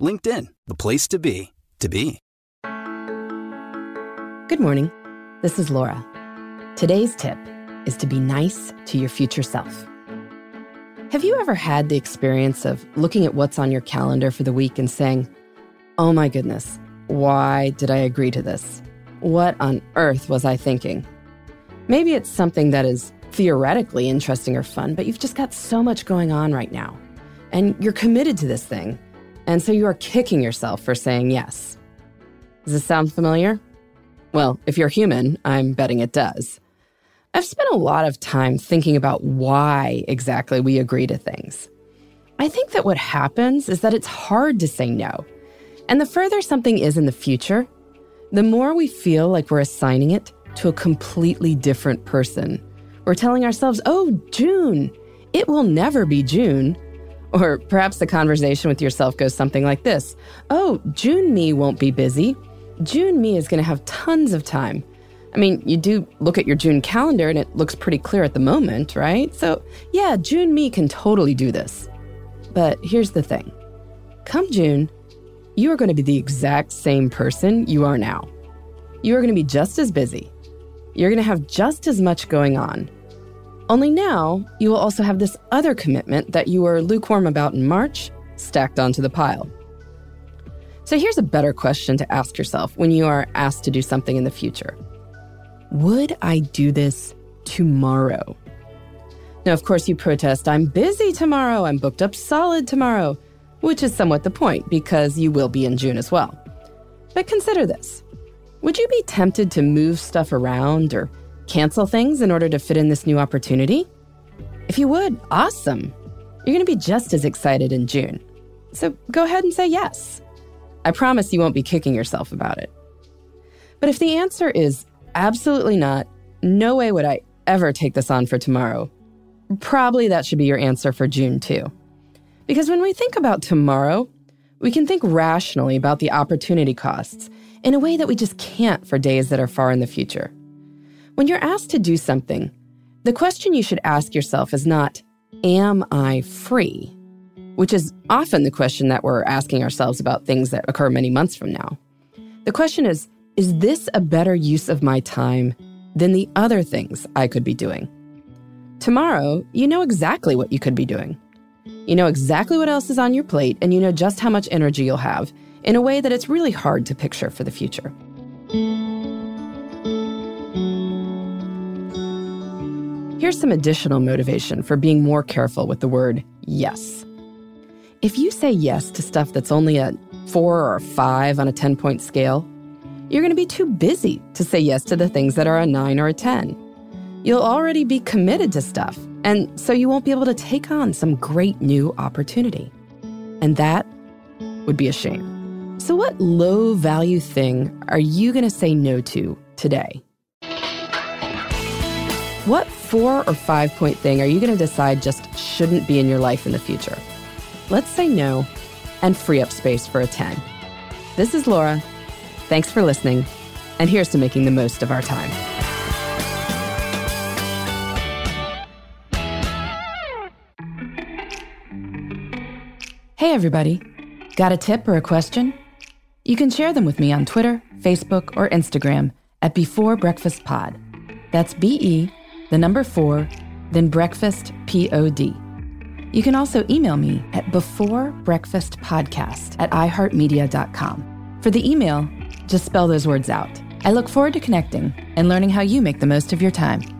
LinkedIn, the place to be, to be. Good morning. This is Laura. Today's tip is to be nice to your future self. Have you ever had the experience of looking at what's on your calendar for the week and saying, Oh my goodness, why did I agree to this? What on earth was I thinking? Maybe it's something that is theoretically interesting or fun, but you've just got so much going on right now. And you're committed to this thing. And so you are kicking yourself for saying yes. Does this sound familiar? Well, if you're human, I'm betting it does. I've spent a lot of time thinking about why exactly we agree to things. I think that what happens is that it's hard to say no. And the further something is in the future, the more we feel like we're assigning it to a completely different person. We're telling ourselves, oh, June, it will never be June. Or perhaps the conversation with yourself goes something like this Oh, June me won't be busy. June me is going to have tons of time. I mean, you do look at your June calendar and it looks pretty clear at the moment, right? So, yeah, June me can totally do this. But here's the thing come June, you are going to be the exact same person you are now. You are going to be just as busy. You're going to have just as much going on. Only now, you will also have this other commitment that you were lukewarm about in March stacked onto the pile. So here's a better question to ask yourself when you are asked to do something in the future Would I do this tomorrow? Now, of course, you protest, I'm busy tomorrow, I'm booked up solid tomorrow, which is somewhat the point because you will be in June as well. But consider this Would you be tempted to move stuff around or cancel things in order to fit in this new opportunity? If you would, awesome. You're going to be just as excited in June. So go ahead and say yes. I promise you won't be kicking yourself about it. But if the answer is absolutely not, no way would I ever take this on for tomorrow, probably that should be your answer for June too. Because when we think about tomorrow, we can think rationally about the opportunity costs in a way that we just can't for days that are far in the future. When you're asked to do something, the question you should ask yourself is not, Am I free? which is often the question that we're asking ourselves about things that occur many months from now. The question is Is this a better use of my time than the other things I could be doing? Tomorrow, you know exactly what you could be doing. You know exactly what else is on your plate, and you know just how much energy you'll have in a way that it's really hard to picture for the future. Here's some additional motivation for being more careful with the word yes. If you say yes to stuff that's only a four or five on a 10 point scale, you're going to be too busy to say yes to the things that are a nine or a 10. You'll already be committed to stuff, and so you won't be able to take on some great new opportunity. And that would be a shame. So, what low value thing are you going to say no to today? What four or five point thing are you going to decide just shouldn't be in your life in the future? Let's say no and free up space for a 10. This is Laura. Thanks for listening, and here's to making the most of our time. Hey, everybody. Got a tip or a question? You can share them with me on Twitter, Facebook, or Instagram at Before Breakfast Pod. That's B E, the number four, then breakfast P O D. You can also email me at beforebreakfastpodcast at iheartmedia.com. For the email, Just spell those words out. I look forward to connecting and learning how you make the most of your time.